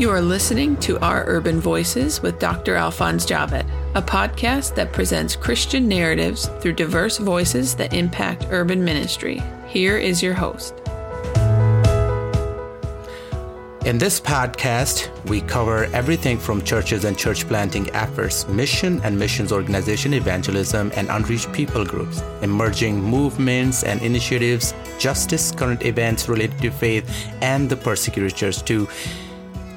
You are listening to Our Urban Voices with Dr. Alphonse Javed, a podcast that presents Christian narratives through diverse voices that impact urban ministry. Here is your host. In this podcast, we cover everything from churches and church planting efforts, mission and missions organization evangelism, and unreached people groups, emerging movements and initiatives, justice, current events related to faith, and the persecuted church, to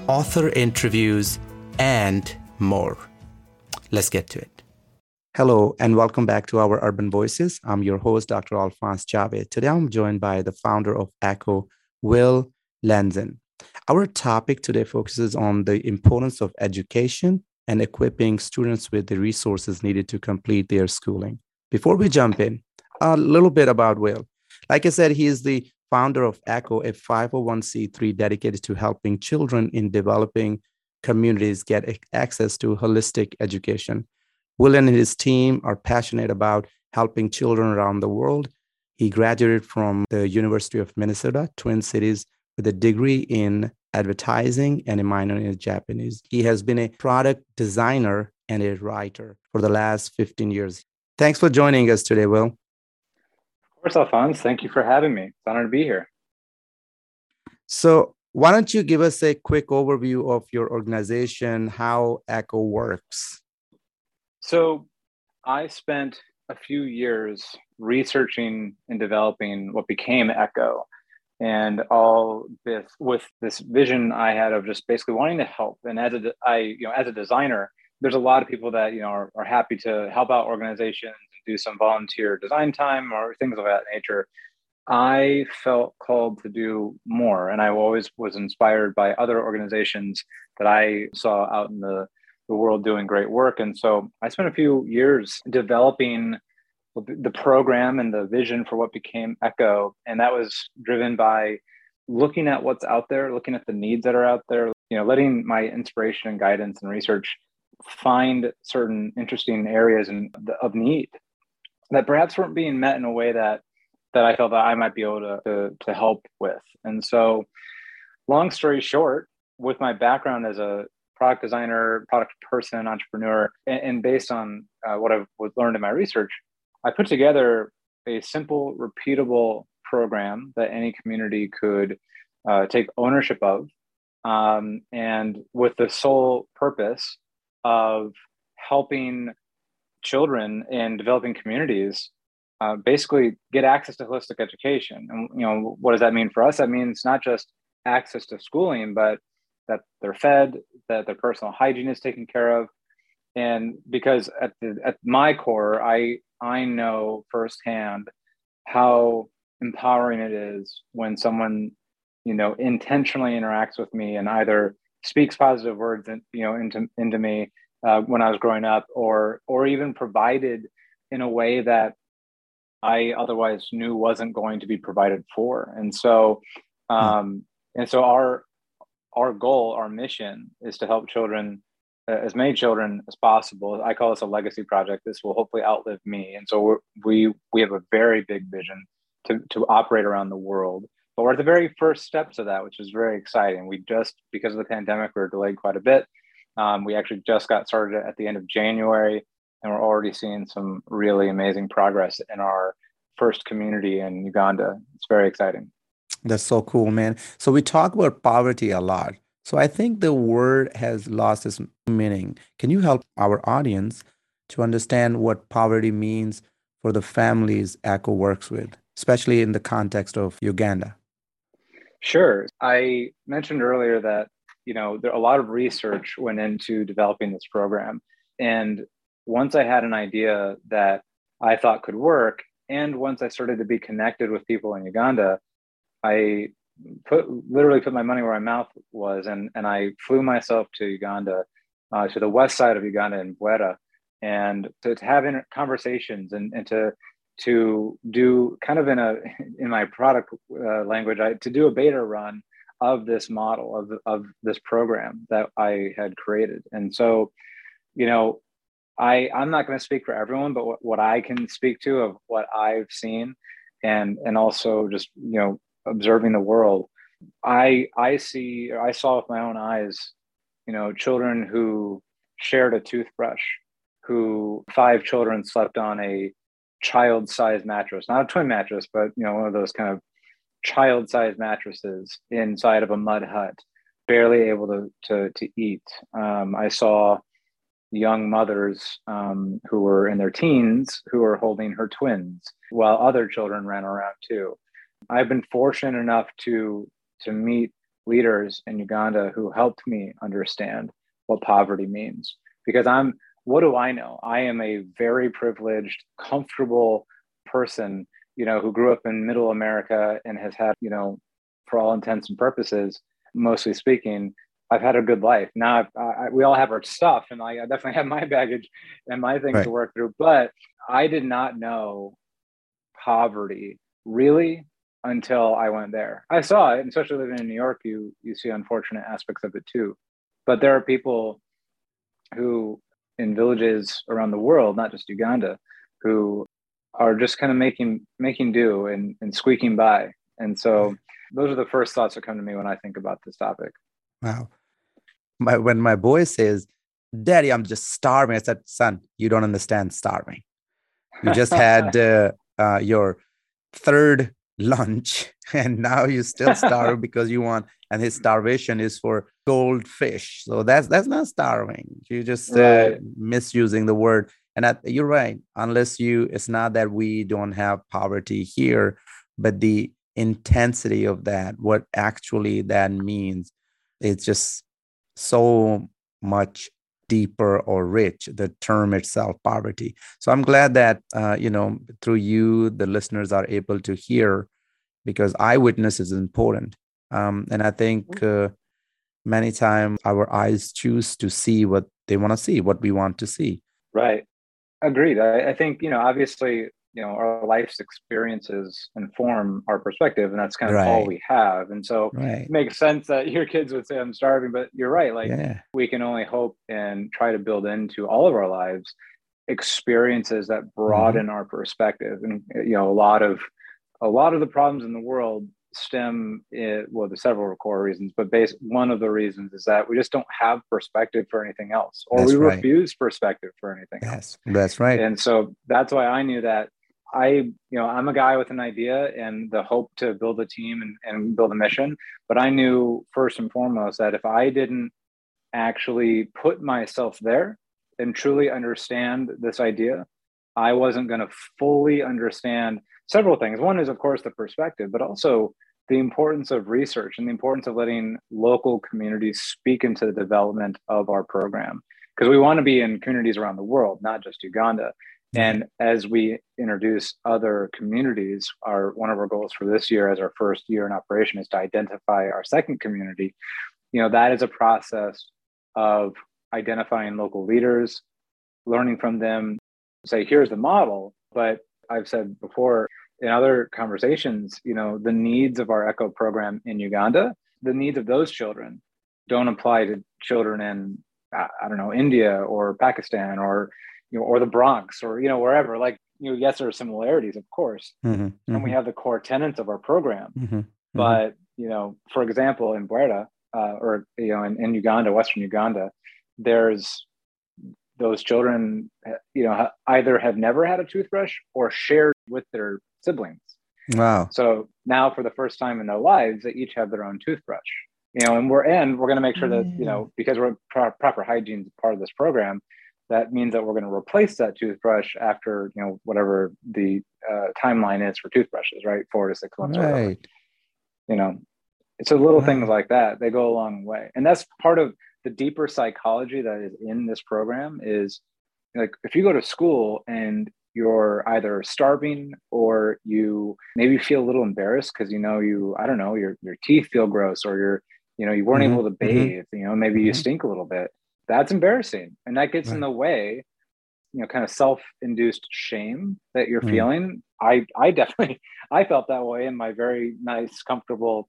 author interviews, and more. Let's get to it. Hello, and welcome back to our Urban Voices. I'm your host, Dr. Alphonse Javed. Today, I'm joined by the founder of ECHO, Will Lenzen. Our topic today focuses on the importance of education and equipping students with the resources needed to complete their schooling. Before we jump in, a little bit about Will. Like I said, he is the founder of ECHO, a 501c3 dedicated to helping children in developing communities get access to holistic education. Will and his team are passionate about helping children around the world. He graduated from the University of Minnesota, Twin Cities, with a degree in advertising and a minor in Japanese. He has been a product designer and a writer for the last 15 years. Thanks for joining us today, Will. Of course, Alphonse. Thank you for having me. It's an honor to be here. So, why don't you give us a quick overview of your organization, how ECHO works? So, I spent a few years researching and developing what became ECHO and all this with this vision I had of just basically wanting to help. And as a I you know as a designer, there's a lot of people that you know are, are happy to help out organizations do some volunteer design time or things of that nature. I felt called to do more, and I always was inspired by other organizations that I saw out in the, the world doing great work. And so I spent a few years developing the program and the vision for what became Echo. And that was driven by looking at what's out there, looking at the needs that are out there, you know, letting my inspiration and guidance and research find certain interesting areas in, of need that perhaps weren't being met in a way that that I felt that I might be able to, to, to help with. And so, long story short, with my background as a product designer, product person, entrepreneur, and, and based on uh, what I've learned in my research, I put together a simple, repeatable program that any community could uh, take ownership of, um, and with the sole purpose of helping children in developing communities uh, basically get access to holistic education. And you know, what does that mean for us? That means not just access to schooling, but that they're fed, that their personal hygiene is taken care of, and because at the at my core, I I know firsthand how empowering it is when someone, you know, intentionally interacts with me and either speaks positive words, and you know, into into me uh, when I was growing up, or or even provided in a way that I otherwise knew wasn't going to be provided for. And so, hmm. um, and so our our goal, our mission, is to help children uh, as many children as possible. I call this a legacy project. This will hopefully outlive me. And so we we have a very big vision to, to operate around the world. But we're at the very first steps of that, which is very exciting. We just, because of the pandemic, we are delayed quite a bit. Um, we actually just got started at the end of January, and we're already seeing some really amazing progress in our first community in Uganda. It's very exciting. That's so cool, man. So we talk about poverty a lot. So I think the word has lost its meaning. Can you help our audience to understand what poverty means for the families ECHO works with, especially in the context of Uganda? Sure. I mentioned earlier that you know there a lot of research went into developing this program, and once I had an idea that I thought could work, and once I started to be connected with people in Uganda, I put literally put my money where my mouth was, and and I flew myself to Uganda, uh, to the west side of Uganda in Bwera, and to, to have inter- conversations and and to to do kind of in a in my product uh, language, I, to do a beta run of this model of of this program that I had created, and so, you know. I, I'm not going to speak for everyone, but what, what I can speak to of what I've seen and and also just you know observing the world I I see I saw with my own eyes, you know, children who shared a toothbrush, who five children slept on a child-sized mattress, not a twin mattress, but you know, one of those kind of child-sized mattresses inside of a mud hut, barely able to to, to eat. Um, I saw young mothers um, who were in their teens who were holding her twins while other children ran around too. I've been fortunate enough to to meet leaders in Uganda who helped me understand what poverty means because I'm what do I know? I am a very privileged, comfortable person, you know, who grew up in middle America and has had, you know, for all intents and purposes, mostly speaking, I've had a good life. Now I, we all have our stuff, and I, I definitely have my baggage and my things right. to work through. But I did not know poverty really until I went there. I saw it, especially living in New York. You you see unfortunate aspects of it too. But there are people who in villages around the world, not just Uganda, who are just kind of making making do and, and squeaking by. And so those are the first thoughts that come to me when I think about this topic. Wow. My, when my boy says, Daddy, I'm just starving, I said, Son, you don't understand starving. You just had uh, uh, your third lunch and now you still starve because you want and his starvation is for goldfish so that's that's not starving you just uh, right. uh, misusing the word and I, you're right unless you it's not that we don't have poverty here but the intensity of that what actually that means it's just so much deeper or rich the term itself poverty. So i'm glad that uh, you know through you the listeners are able to hear because eyewitness is important. Um, and i think mm-hmm. uh, many times our eyes choose to see what they want to see what we want to see. Right agreed I, I think you know obviously you know our life's experiences inform our perspective and that's kind of right. all we have and so right. it makes sense that your kids would say i'm starving but you're right like yeah. we can only hope and try to build into all of our lives experiences that broaden mm-hmm. our perspective and you know a lot of a lot of the problems in the world stem in, well there's several core reasons but base one of the reasons is that we just don't have perspective for anything else or that's we right. refuse perspective for anything yes, else that's right and so that's why i knew that I, you know, I'm a guy with an idea and the hope to build a team and, and build a mission. But I knew first and foremost that if I didn't actually put myself there and truly understand this idea, I wasn't going to fully understand several things. One is, of course, the perspective, but also the importance of research and the importance of letting local communities speak into the development of our program. Because we want to be in communities around the world, not just Uganda. And as we introduce other communities, our one of our goals for this year as our first year in operation is to identify our second community. You know, that is a process of identifying local leaders, learning from them, say, here's the model. But I've said before in other conversations, you know, the needs of our ECHO program in Uganda, the needs of those children don't apply to children in, I don't know, India or Pakistan or you know, or the Bronx or, you know, wherever, like, you know, yes, there are similarities, of course. Mm-hmm, mm-hmm. And we mm-hmm. have the core tenets of our program. Mm-hmm, mm-hmm, but, you know, for example, in Bwera, uh, or, you know, in, in Uganda, Western Uganda, there's those children, you know, either have never had a toothbrush or shared with their siblings. Wow. So now for the first time in their lives, they each have their own toothbrush. You know, and we're in, we're going to make sure that, you know, mm. because we're pro- proper hygiene is part of this program, that means that we're going to replace that toothbrush after you know whatever the uh, timeline is for toothbrushes right four to six months right you know so little wow. things like that they go a long way and that's part of the deeper psychology that is in this program is like if you go to school and you're either starving or you maybe feel a little embarrassed because you know you i don't know your your teeth feel gross or you're you know you weren't mm-hmm. able to mm-hmm. bathe mm-hmm. you know maybe you mm-hmm. stink a little bit that's embarrassing and that gets right. in the way you know kind of self-induced shame that you're mm. feeling i i definitely i felt that way in my very nice comfortable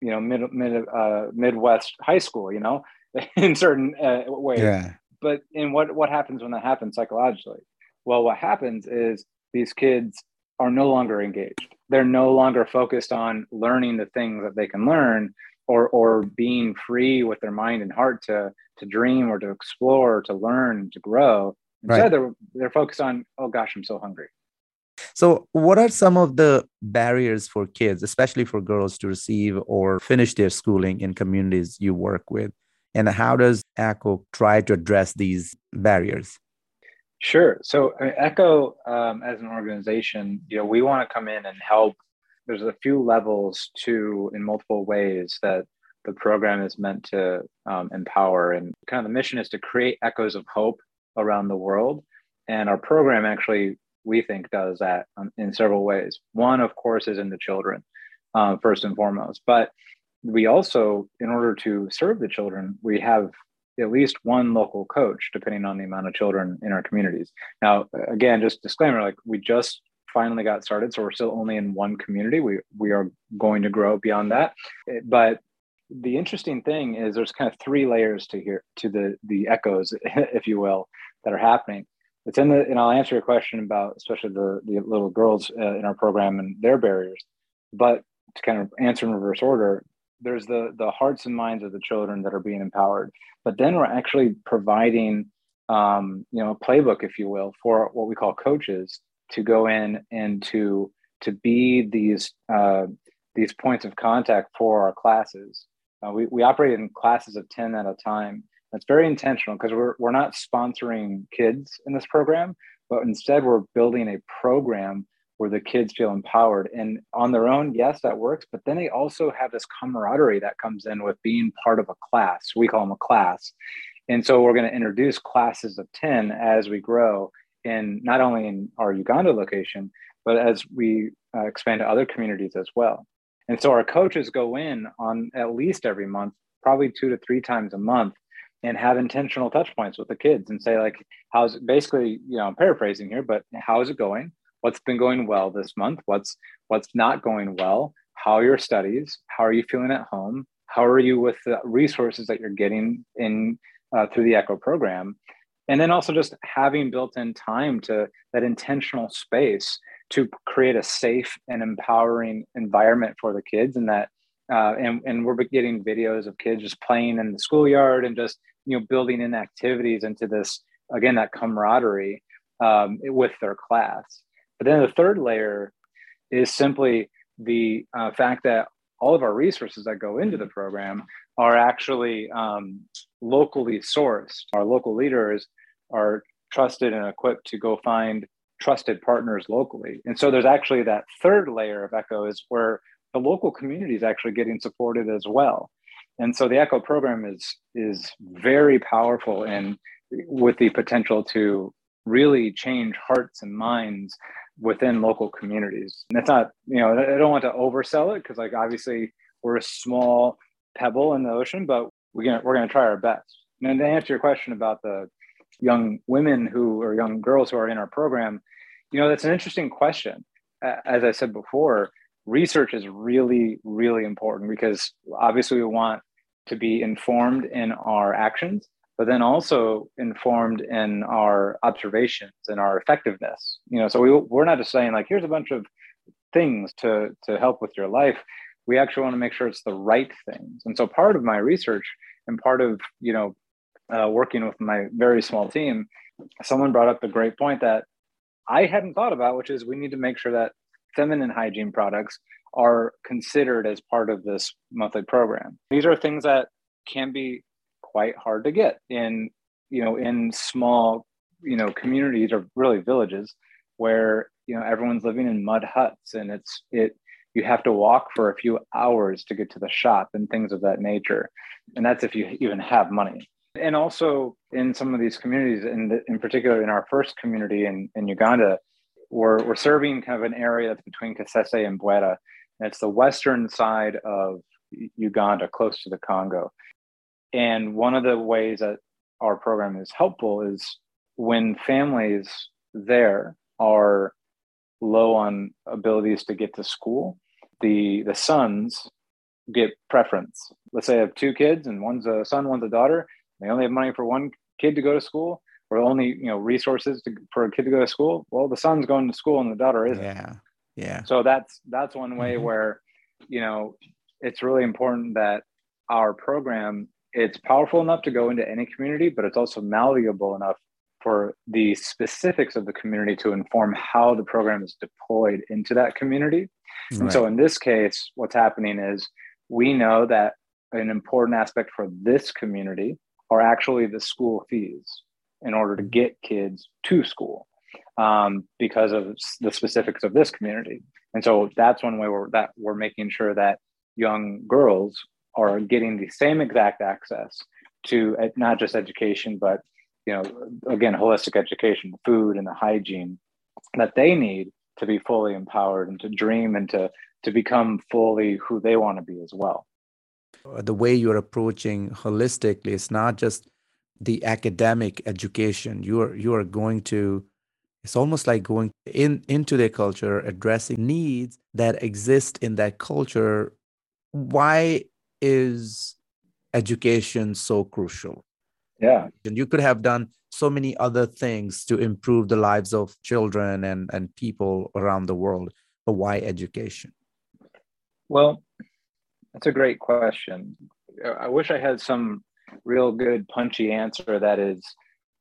you know mid, mid uh, midwest high school you know in certain uh, ways. Yeah. but in what what happens when that happens psychologically? Well what happens is these kids are no longer engaged. They're no longer focused on learning the things that they can learn or or being free with their mind and heart to to dream or to explore or to learn to grow. Instead right. they're they're focused on oh gosh i'm so hungry. So what are some of the barriers for kids especially for girls to receive or finish their schooling in communities you work with and how does echo try to address these barriers Sure. So Echo, um, as an organization, you know, we want to come in and help. There's a few levels to, in multiple ways, that the program is meant to um, empower. And kind of the mission is to create echoes of hope around the world. And our program actually, we think, does that in several ways. One, of course, is in the children, uh, first and foremost. But we also, in order to serve the children, we have at least one local coach, depending on the amount of children in our communities. Now, again, just disclaimer, like we just finally got started, so we're still only in one community. We we are going to grow beyond that, but the interesting thing is there's kind of three layers to here to the the echoes, if you will, that are happening. It's in the and I'll answer your question about especially the the little girls uh, in our program and their barriers, but to kind of answer in reverse order, there's the the hearts and minds of the children that are being empowered. But then we're actually providing um, you know a playbook if you will for what we call coaches to go in and to to be these uh, these points of contact for our classes. Uh, we, we operate in classes of 10 at a time. That's very intentional because we're, we're not sponsoring kids in this program but instead we're building a program where the kids feel empowered. And on their own yes that works but then they also have this camaraderie that comes in with being part of a class. We call them a class. And so we're going to introduce classes of 10 as we grow in not only in our uganda location but as we uh, expand to other communities as well. And so our coaches go in on at least every month probably two to three times a month and have intentional touch points with the kids and say like how's it basically you know i'm paraphrasing here but how is it going what's been going well this month what's what's not going well how are your studies how are you feeling at home how are you with the resources that you're getting in uh, through the echo program? And then also just having built in time to that intentional space to create a safe and empowering environment for the kids and that uh, and, and we're getting videos of kids just playing in the schoolyard and just you know building in activities into this again that camaraderie um, with their class but then the third layer is simply the uh, fact that all of our resources that go into the program are actually um, locally sourced. Our local leaders are trusted and equipped to go find trusted partners locally. And so there's actually that third layer of Echo is where the local community is actually getting supported as well. And so the Echo program is is very powerful and with the potential to really change hearts and minds within local communities. And it's not, you know, I don't want to oversell it because, like, obviously we're a small pebble in the ocean, but we're gonna we're gonna try our best. And to answer your question about the young women who or young girls who are in our program, you know, that's an interesting question. As I said before, research is really really important because obviously we want to be informed in our actions but then also informed in our observations and our effectiveness. You know, so we, we're not just saying like, here's a bunch of things to, to help with your life. We actually want to make sure it's the right things. And so part of my research and part of, you know, uh, working with my very small team, someone brought up a great point that I hadn't thought about, which is we need to make sure that feminine hygiene products are considered as part of this monthly program. These are things that can be quite hard to get in you know in small you know communities or really villages where you know everyone's living in mud huts and it's it you have to walk for a few hours to get to the shop and things of that nature. And that's if you even have money. And also in some of these communities in, the, in particular in our first community in, in uganda we're, we're serving kind of an area that's between kasese and bwera. And it's the western side of uganda close to the congo and one of the ways that our program is helpful is when families there are low on abilities to get to school, the the sons get preference. Let's say I have two kids and one's a son, one's a daughter. They only have money for one kid to go to school, or only you know resources to, for a kid to go to school. Well, the son's going to school and the daughter isn't. Yeah. Yeah. So that's that's one way mm-hmm. where, you know, it's really important that our program it's powerful enough to go into any community, but it's also malleable enough for the specifics of the community to inform how the program is deployed into that community. Right. And so in this case, what's happening is we know that an important aspect for this community are actually the school fees in order to get kids to school um, because of the specifics of this community. And so that's one way we're, that we're making sure that young girls are getting the same exact access to not just education, but you know, again, holistic education, food and the hygiene that they need to be fully empowered and to dream and to to become fully who they want to be as well. The way you're approaching holistically, it's not just the academic education. You are you are going to it's almost like going in into their culture, addressing needs that exist in that culture. Why is education so crucial? Yeah. And you could have done so many other things to improve the lives of children and, and people around the world. But why education? Well, that's a great question. I wish I had some real good punchy answer that is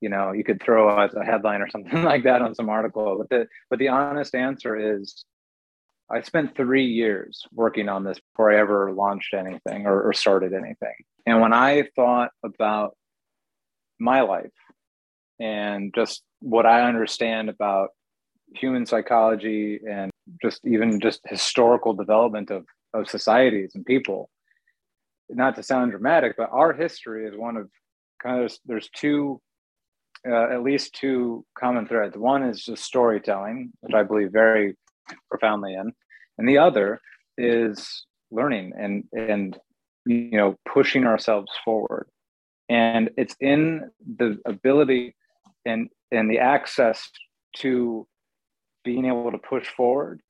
you know you could throw as a headline or something like that on some article but the but the honest answer is i spent three years working on this before i ever launched anything or, or started anything and when i thought about my life and just what i understand about human psychology and just even just historical development of, of societies and people not to sound dramatic but our history is one of kind of there's two uh, at least two common threads. One is just storytelling, which I believe very profoundly in, and the other is learning and and you know pushing ourselves forward. And it's in the ability and and the access to being able to push forward,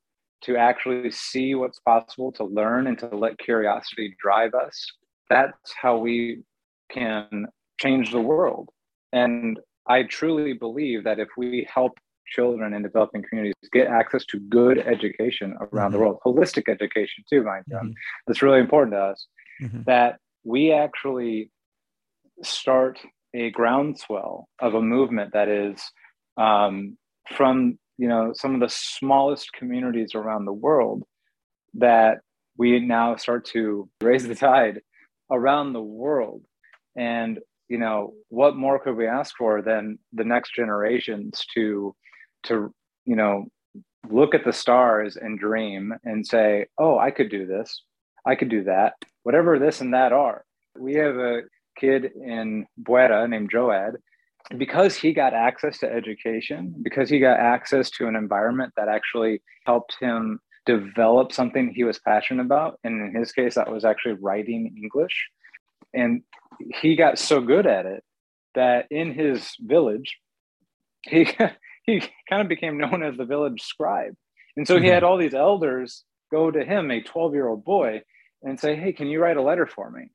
to actually see what's possible, to learn, and to let curiosity drive us. That's how we can change the world. And I truly believe that if we help children in developing communities get access to good education around mm-hmm. the world, holistic education too, mind you, mm-hmm. that's really important to us, mm-hmm. that we actually start a groundswell of a movement that is um, from you know some of the smallest communities around the world that we now start to raise the tide around the world and you know what more could we ask for than the next generations to to you know look at the stars and dream and say oh i could do this. I could do that. Whatever this and that are. We have a kid in Bwera named joad. Because he got access to education because he got access to an environment that actually helped him develop something he was passionate about and in his case that was actually writing english. And he got so good at it that in his village, he he kind of became known as the village scribe. And so he had mm-hmm. all these elders go to him, a 12 year old boy, and say, Hey, can you write a letter for me?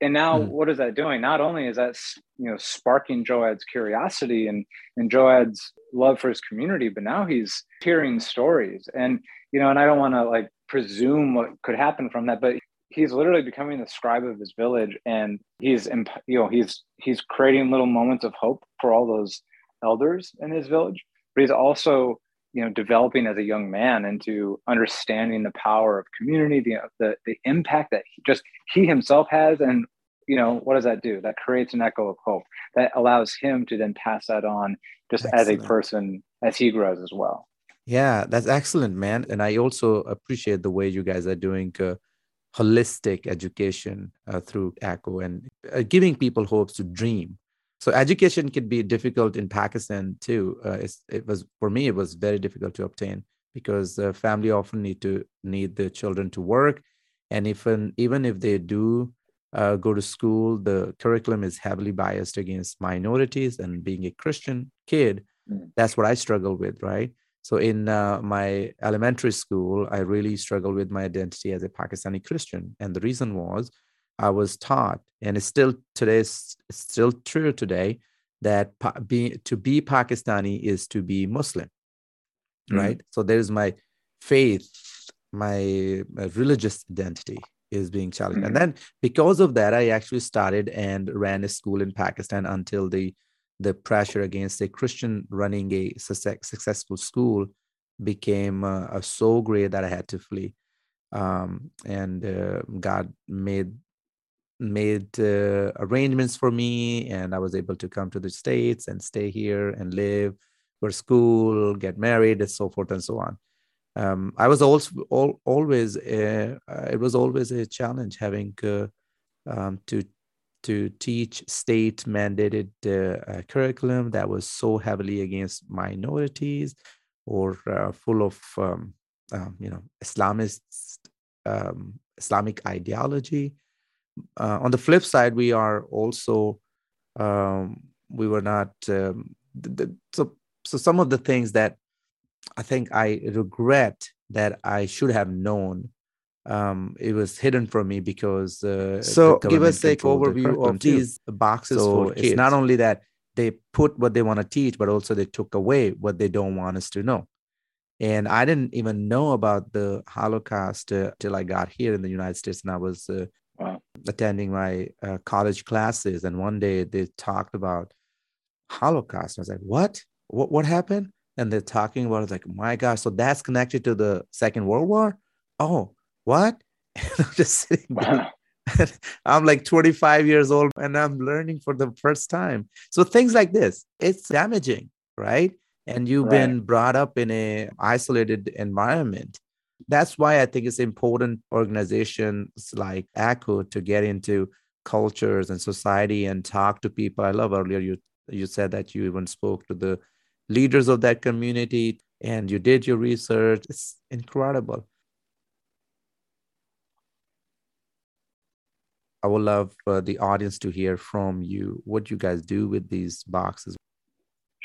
And now mm-hmm. what is that doing? Not only is that you know sparking Joad's curiosity and and Joad's love for his community, but now he's hearing stories. And you know, and I don't want to like presume what could happen from that, but he's literally becoming the scribe of his village and he's you know he's he's creating little moments of hope for all those elders in his village but he's also you know developing as a young man into understanding the power of community the the, the impact that he just he himself has and you know what does that do that creates an echo of hope that allows him to then pass that on just excellent. as a person as he grows as well yeah that's excellent man and i also appreciate the way you guys are doing uh, holistic education uh, through ECHO and uh, giving people hopes to dream. So education can be difficult in Pakistan too. Uh, it was for me, it was very difficult to obtain because the family often need to need the children to work, and even even if they do uh, go to school, the curriculum is heavily biased against minorities. And being a Christian kid, mm. that's what I struggle with, right? So in uh, my elementary school, I really struggled with my identity as a Pakistani Christian, and the reason was I was taught, and it's still today, it's still true today, that be, to be Pakistani is to be Muslim, mm-hmm. right? So there's my faith, my, my religious identity is being challenged. Mhm. And then because of that, I actually started and ran a school in Pakistan until the the pressure against a Christian running a success, successful school became uh, so great that I had to flee. Um, and uh, God made made uh, arrangements for me, and I was able to come to the states and stay here and live for school, get married, and so forth and so on. Um, I was also all, always uh, uh, it was always a challenge having uh, um, to to teach state mandated uh, uh, curriculum that was so heavily against minorities or full of um, um, you know Islamist um, Islamic ideology. Uh, on the flip side, we are also um, we were not um, th- th- so so some of the things that I think I regret that I should have known. Um, it was hidden from me because uh, So give us a overview of these boxes so for it's kids. not only that they put what they want to teach but also they took away what they don't want us to know and i didn't even know about the holocaust uh, till i got here in the united states and i was uh, Wow. attending my uh, college classes and one day they talked about holocaust i was like what what, what happened and they're talking about it like my gosh so that's connected to the second world war oh what and i'm just sitting there Wow. I'm like 25 years old and I'm learning for the first time. So things like this, it's damaging, right? And you've Right. been brought up in a isolated environment. That's why I think it's important organizations like ECHO to get into cultures and society and talk to people. I love earlier you you said that you even spoke to the leaders of that community and you did your research. It's incredible. I would love uh, the audience to hear from you what you guys do with these boxes.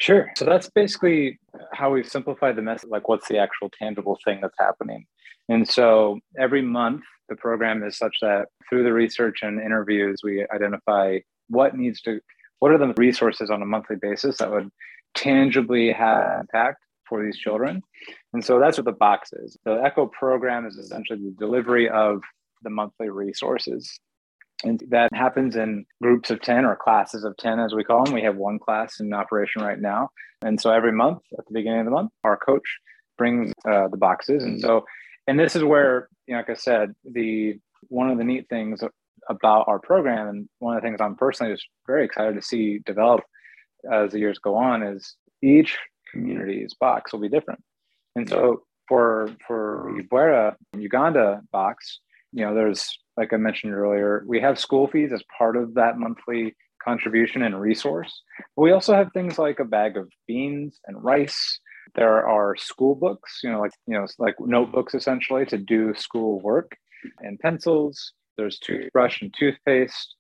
Sure. So that's basically how we've simplified the message like, what's the actual tangible thing that's happening? And so every month, the program is such that through the research and interviews, we identify what needs to, what are the resources on a monthly basis that would tangibly have impact for these children. And so that's what the box is. The ECHO program is essentially the delivery of the monthly resources. And that happens in groups of 10 or classes of 10, as we call them. We have one class in operation right now. And so every month, at the beginning of the month, our coach brings uh, the boxes. And so, and this is where, you know, like I said, the one of the neat things about our program, and one of the things I'm personally just very excited to see develop as the years go on, is each community's box will be different. And so for for Ibuera, Uganda box, you know, there's like I mentioned earlier, we have school fees as part of that monthly contribution and resource. But we also have things like a bag of beans and rice. There are school books, you know, like you know, like notebooks essentially to do school work, and pencils. There's toothbrush and toothpaste.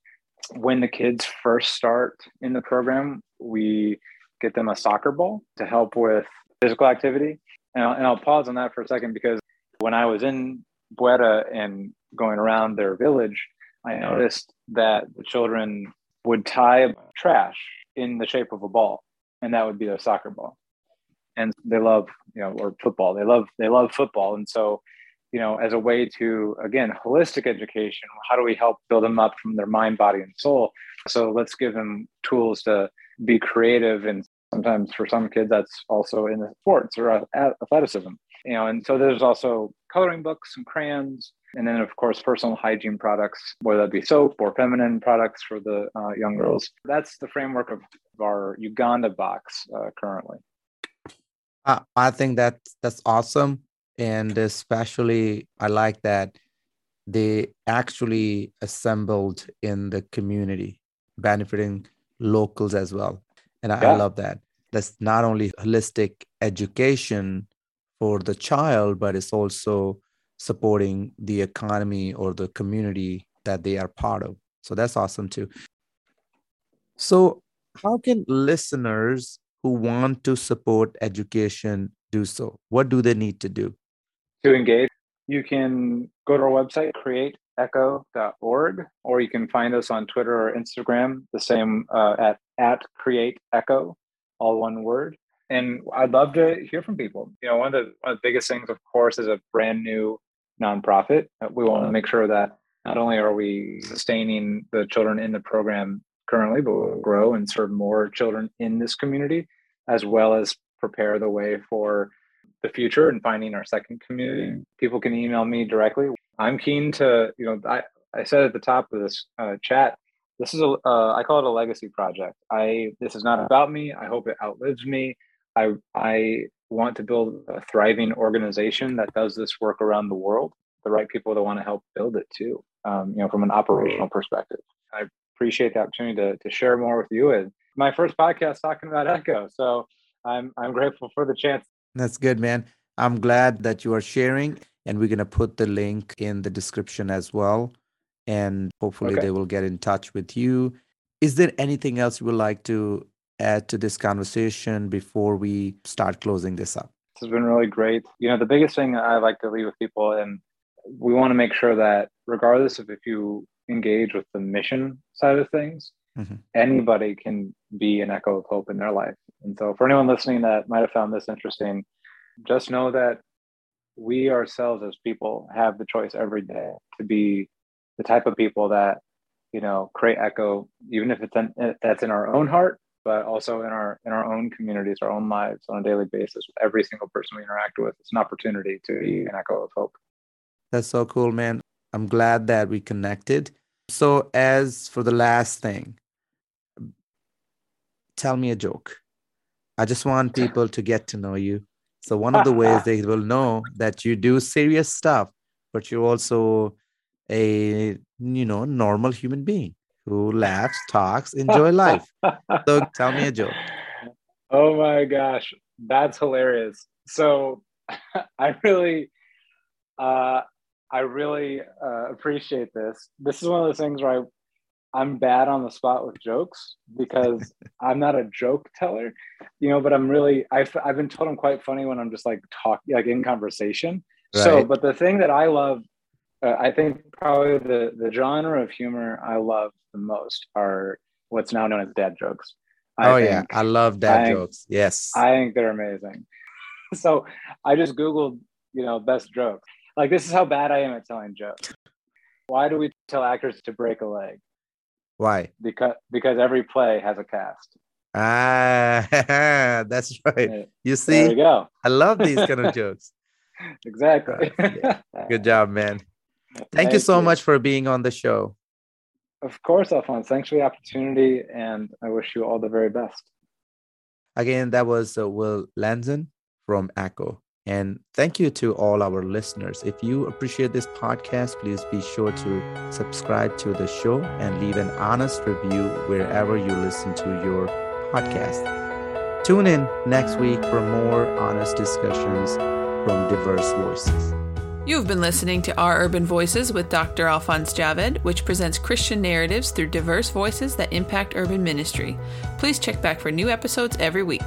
When the kids first start in the program, we get them a soccer ball to help with physical activity. And I'll, and I'll pause on that for a second because when I was in Bwera and going around their village, I noticed that the children would tie trash in the shape of a ball, and that would be their soccer ball. And they love, you know, or football. They love they love football, and so, you know, as a way to again holistic education, how do we help build them up from their mind, body, and soul? So let's give them tools to be creative, and sometimes for some kids that's also in the sports or athleticism. You know, and so there's also coloring books and crayons, and then of course personal hygiene products, whether that be soap or feminine products for the uh, young girls. That's the framework of our Uganda box uh, currently. Uh, I think that that's awesome, and especially I like that they actually assembled in the community, benefiting locals as well, and I, Yeah. I love that. That's not only holistic education for the child, but it's also supporting the economy or the community that they are part of. So that's awesome too. So, how can listeners who want to support education do so? What do they need to do? To engage, you can go to our website, createecho.org, or you can find us on Twitter or Instagram, the same uh, at, at createecho, all one word. and I'd love to hear from people. You know, one of the one of the biggest things, of course, is a brand new nonprofit. Uh, we want to make sure that not only are we sustaining the children in the program currently, but we'll grow and serve more children in this community, as well as prepare the way for the future and finding our second community. People can email me directly. I'm keen to, you know, I, I said at the top of this uh, chat, this is a uh, I call it a legacy project. I this is not about me. I hope it outlives me. I I want to build a thriving organization that does this work around the world. The right people that want to help build it too. Um, you know, from an operational perspective. I appreciate the opportunity to to share more with you. And my first podcast talking about Echo. So I'm I'm grateful for the chance. That's good, man. I'm glad that you are sharing, and we're gonna put the link in the description as well. And hopefully okay. they will get in touch with you. Is there anything else you would like to add to this conversation before we start closing this up? This has been really great. You know, the biggest thing I like to leave with people, and we want to make sure that regardless of if you engage with the mission side of things, mm-hmm. anybody can be an echo of hope in their life. And so, for anyone listening that might have found this interesting, just know that we ourselves as people have the choice every day to be the type of people that you know create echo even if it's in, that's in our own heart but also in our in our own communities, our own lives on a daily basis with every single person we interact with. It's an opportunity to be an echo of hope. That's so cool, man. I'm glad that we connected. So, as for the last thing, tell me a joke. I just want people to get to know you. So, one of the ways they will know that you do serious stuff, but you're also a you know normal human being who laughs, talks, enjoy life. so tell me a joke. Oh my gosh, that's hilarious. So I really, uh, I really uh, appreciate this. This is one of those things where I, I'm bad on the spot with jokes because I'm not a joke teller, you know. But I'm really, I've I've been told I'm quite funny when I'm just like talk, like in conversation. Right. So, but the thing that I love uh, I think probably the the genre of humor I love the most are what's now known as dad jokes. I oh yeah, I love dad I jokes. Think, yes, I think they're amazing. so I just googled, you know, best jokes. Like this is how bad I am at telling jokes. Why do we tell actors to break a leg? Why? Because because every play has a cast. Ah, that's right. You see, there you go. I love these kind of jokes. exactly. Uh, yeah. Good job, man. Thank, Thank you so you. much for being on the show. Of course, Alphonse. Thanks for the opportunity, and I wish you all the very best. Again, that was uh, Will Lenzen from Echo. And thank you to all our listeners. If you appreciate this podcast, please be sure to subscribe to the show and leave an honest review wherever you listen to your podcast. Tune in next week for more honest discussions from diverse voices. You've been listening to Our Urban Voices with Dr. Alphonse Javed, which presents Christian narratives through diverse voices that impact urban ministry. Please check back for new episodes every week.